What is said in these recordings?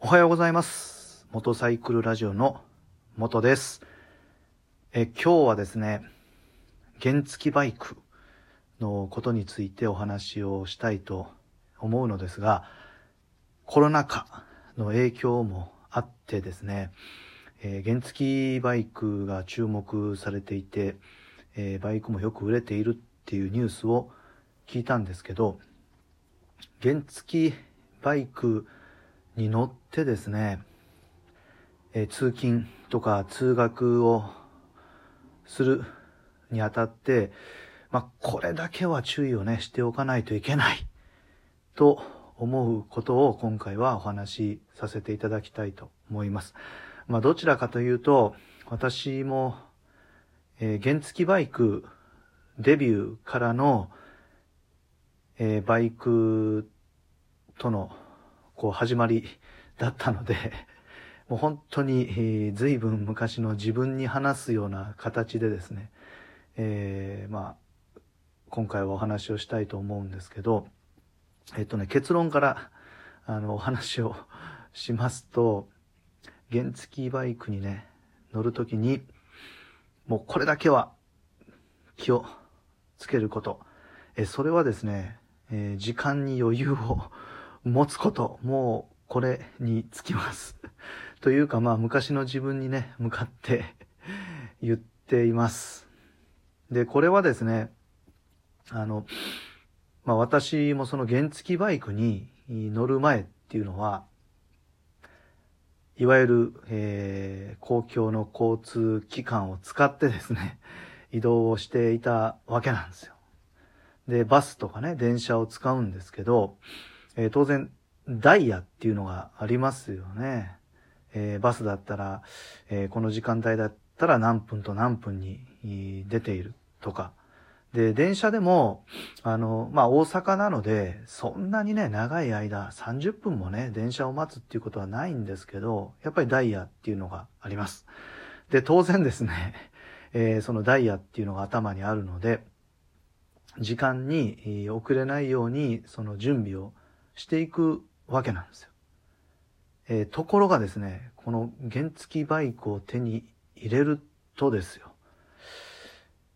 おはようございます。モトサイクルラジオの元です。え、今日はですね、原付バイクのことについてお話をしたいと思うのですが、コロナ禍の影響もあってですね、えー原付バイクが注目されていて、えーバイクもよく売れているっていうニュースを聞いたんですけど、原付バイクに乗ってですね、え通勤とか通学をするにあたって、まあ、これだけは注意をね、しておかないといけないと思うことを今回はお話しさせていただきたいと思います。まあ、どちらかというと、私も、えー原付バイクデビューからの、えーバイクとのこう始まりだったので、もう本当に、えー随分昔の自分に話すような形でですね、えーまあ、今回はお話をしたいと思うんですけど、えっとね、結論から、あの、お話をしますと、原付バイクにね、乗るときに、もうこれだけは気をつけること。え、それはですね、えー時間に余裕を持つこと。もうこれにつきます。というかまあ昔の自分にね、向かって 言っています。で、これはですね、あの、まあ私もその原付バイクに乗る前っていうのは、いわゆる、えー公共の交通機関を使ってですね、移動をしていたわけなんですよ。で、バスとかね、電車を使うんですけど、え当然、ダイヤっていうのがありますよね。えバスだったら、えこの時間帯だったら何分と何分に出ているとか。で、電車でも、あの、まあ、大阪なので、そんなにね、長い間、30分もね、電車を待つっていうことはないんですけど、やっぱりダイヤっていうのがあります。で、当然ですね、えーそのダイヤっていうのが頭にあるので、時間に遅れないように、その準備をしていくわけなんですよ。えーところがですね、この原付バイクを手に入れるとですよ、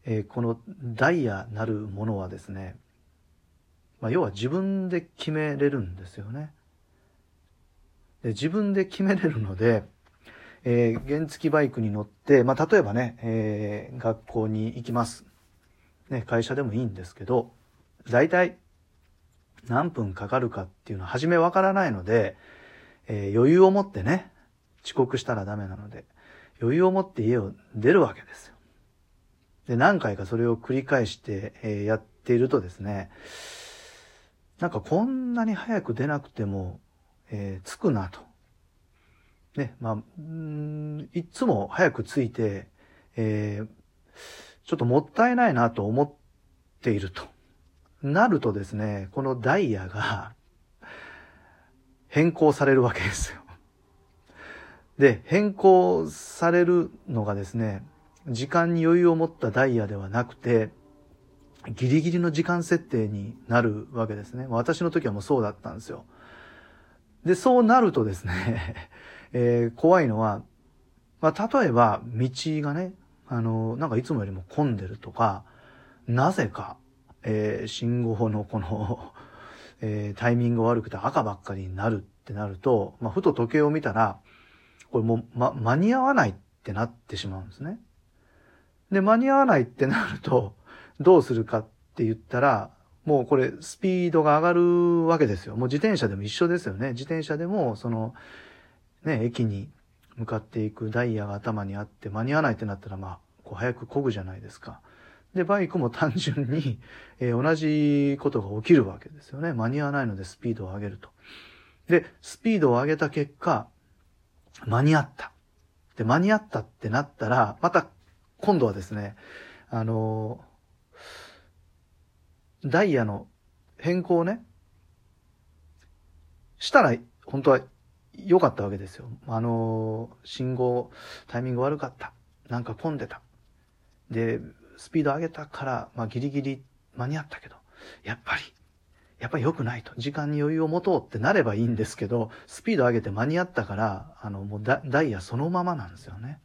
えーこのダイヤなるものはですね、まあ、要は自分で決めれるんですよね。で自分で決めれるので、えー原付バイクに乗って、まあ、例えばね、えー学校に行きます。ね、会社でもいいんですけど、大体何分かかるかっていうのは初めわからないので、えー余裕を持ってね、遅刻したらダメなので、余裕を持って家を出るわけですよ。で、何回かそれを繰り返して、えーやっているとですね、なんかこんなに早く出なくても、えー着くなと。ね、まあ、んいつも早く着いて、えーちょっともったいないなと思っていると。なるとですね、このダイヤが変更されるわけですよ。で、変更されるのがですね、時間に余裕を持ったダイヤではなくて、ギリギリの時間設定になるわけですね。私の時はもうそうだったんですよ。で、そうなるとですね、えー怖いのは、まあ、例えば道がね、あの、なんかいつもよりも混んでるとか、なぜか、えー信号のこの、えータイミング悪くて赤ばっかりになるってなると、まあ、ふと時計を見たら、これもう、ま、間に合わないってなってしまうんですね。で、間に合わないってなると、どうするかって言ったら、もうこれスピードが上がるわけですよ。もう自転車でも一緒ですよね。自転車でも、その、ね、駅に向かっていくダイヤが頭にあって間に合わないってなったら、まあ、こう早く漕ぐじゃないですか。で、バイクも単純に、えー同じことが起きるわけですよね。間に合わないのでスピードを上げると。で、スピードを上げた結果、間に合った。で、間に合ったってなったら、また今度はですね、あのーダイヤの変更ね、したら、本当は良かったわけですよ。あのー信号、タイミング悪かった。なんか混んでた。で、スピード上げたから、まあギリギリ間に合ったけど、やっぱり、やっぱり良くないと。時間に余裕を持とうってなればいいんですけど、スピード上げて間に合ったから、あの、もうダイヤそのままなんですよね。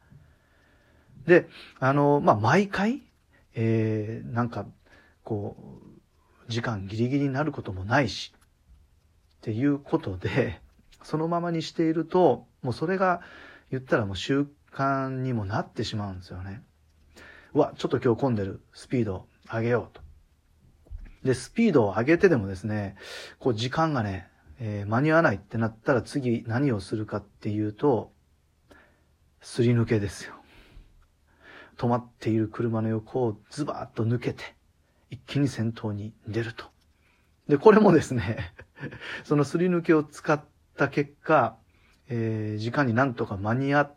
で、あの、まあ、毎回、えー、なんか、こう、時間ギリギリになることもないし、っていうことで、そのままにしていると、もうそれが言ったらもう習慣にもなってしまうんですよね。うわ、ちょっと今日混んでる。スピード上げようと。で、スピードを上げてでもですね、こう時間がね、えー、間に合わないってなったら次何をするかっていうと、すり抜けですよ。止まっている車の横をズバーッと抜けて、一気に先頭に出ると。で、これもですね、そのすり抜けを使った結果、えー、時間になんとか間に合っ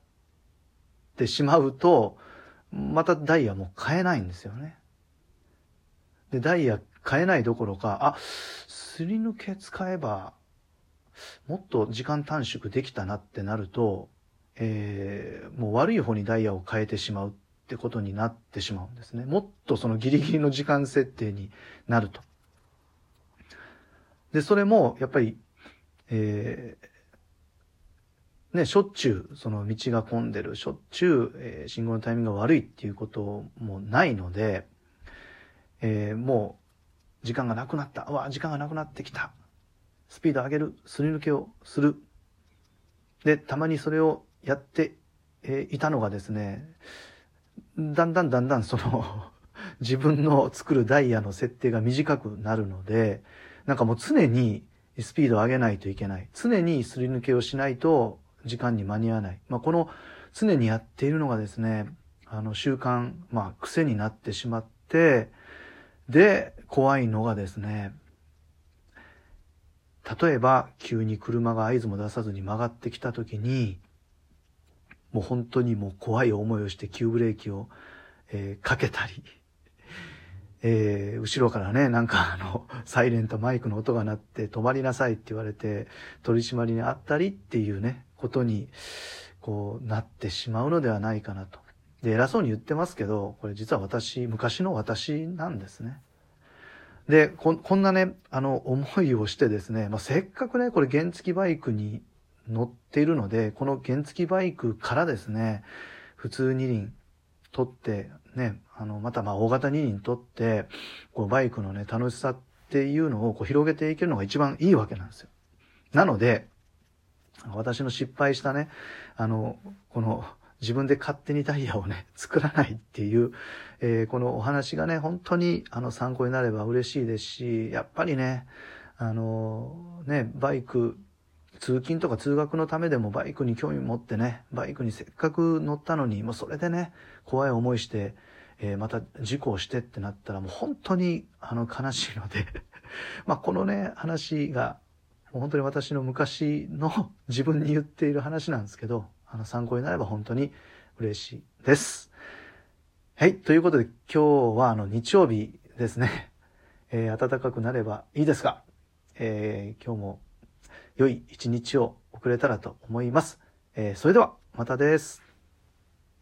てしまうと、またダイヤも変えないんですよね。で、ダイヤ変えないどころか、あ、すり抜け使えば、もっと時間短縮できたなってなると、えー、もう悪い方にダイヤを変えてしまうってことになってしまうんですね。もっとそのギリギリの時間設定になると。で、それも、やっぱり、えー、ね、しょっちゅう、その道が混んでる、しょっちゅう、えー、信号のタイミングが悪いっていうこともないので、えー、もう、時間がなくなった。うわ、時間がなくなってきた。スピード上げる。すり抜けをする。で、たまにそれをやって、えー、いたのがですね、だんだんだんだんその 自分の作るダイヤの設定が短くなるので、なんかもう常にスピードを上げないといけない。常にすり抜けをしないと時間に間に合わない。まあ、この常にやっているのがですね、あの習慣、まあ癖になってしまって、で、怖いのがですね、例えば急に車が合図も出さずに曲がってきた時に、もう本当にもう怖い思いをして急ブレーキを、えー、かけたり、えー、後ろからね、なんかあの、サイレントマイクの音が鳴って止まりなさいって言われて、取り締まりにあったりっていうね、ことに、こう、なってしまうのではないかなと。で、偉そうに言ってますけど、これ実は私、昔の私なんですね。で、ここんなね、あの、思いをしてですね、まあ、せっかくね、これ原付バイクに乗っているので、この原付バイクからですね、普通二輪取って、ね、あの、またまあ大型二輪取って、こうバイクのね、楽しさっていうのをこう広げていけるのが一番いいわけなんですよ。なので、私の失敗したね、あの、この自分で勝手にダイヤをね、作らないっていう、えー、このお話がね、本当にあの参考になれば嬉しいですし、やっぱりね、あの、ね、バイク、通勤とか通学のためでもバイクに興味持ってね、バイクにせっかく乗ったのに、もうそれでね、怖い思いして、えー、また事故をしてってなったらもう本当にあの悲しいので まあこのね、話が、もう本当に私の昔の自分に言っている話なんですけど、あの参考になれば本当に嬉しいです。はい。ということで今日はあの日曜日ですね。えー、暖かくなればいいですが、えー、今日も良い一日を送れたらと思います。えー、それでは、またです。